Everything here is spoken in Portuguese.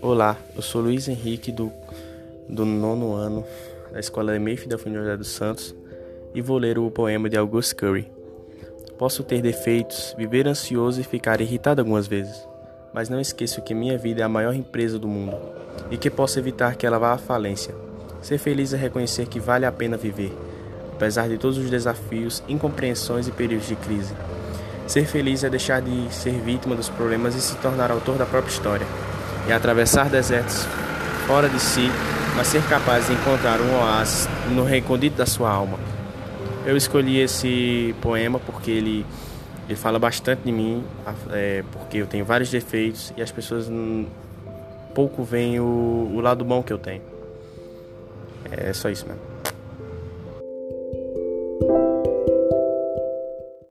Olá, eu sou Luiz Henrique do, do nono ano da Escola Mayfield da Fundação dos Santos e vou ler o poema de August Curry. Posso ter defeitos, viver ansioso e ficar irritado algumas vezes, mas não esqueço que minha vida é a maior empresa do mundo e que posso evitar que ela vá à falência. Ser feliz é reconhecer que vale a pena viver, apesar de todos os desafios, incompreensões e períodos de crise. Ser feliz é deixar de ser vítima dos problemas e se tornar autor da própria história e atravessar desertos fora de si, mas ser capaz de encontrar um oásis no recôndito da sua alma. Eu escolhi esse poema porque ele, ele fala bastante de mim, é, porque eu tenho vários defeitos e as pessoas pouco veem o, o lado bom que eu tenho. É só isso mesmo.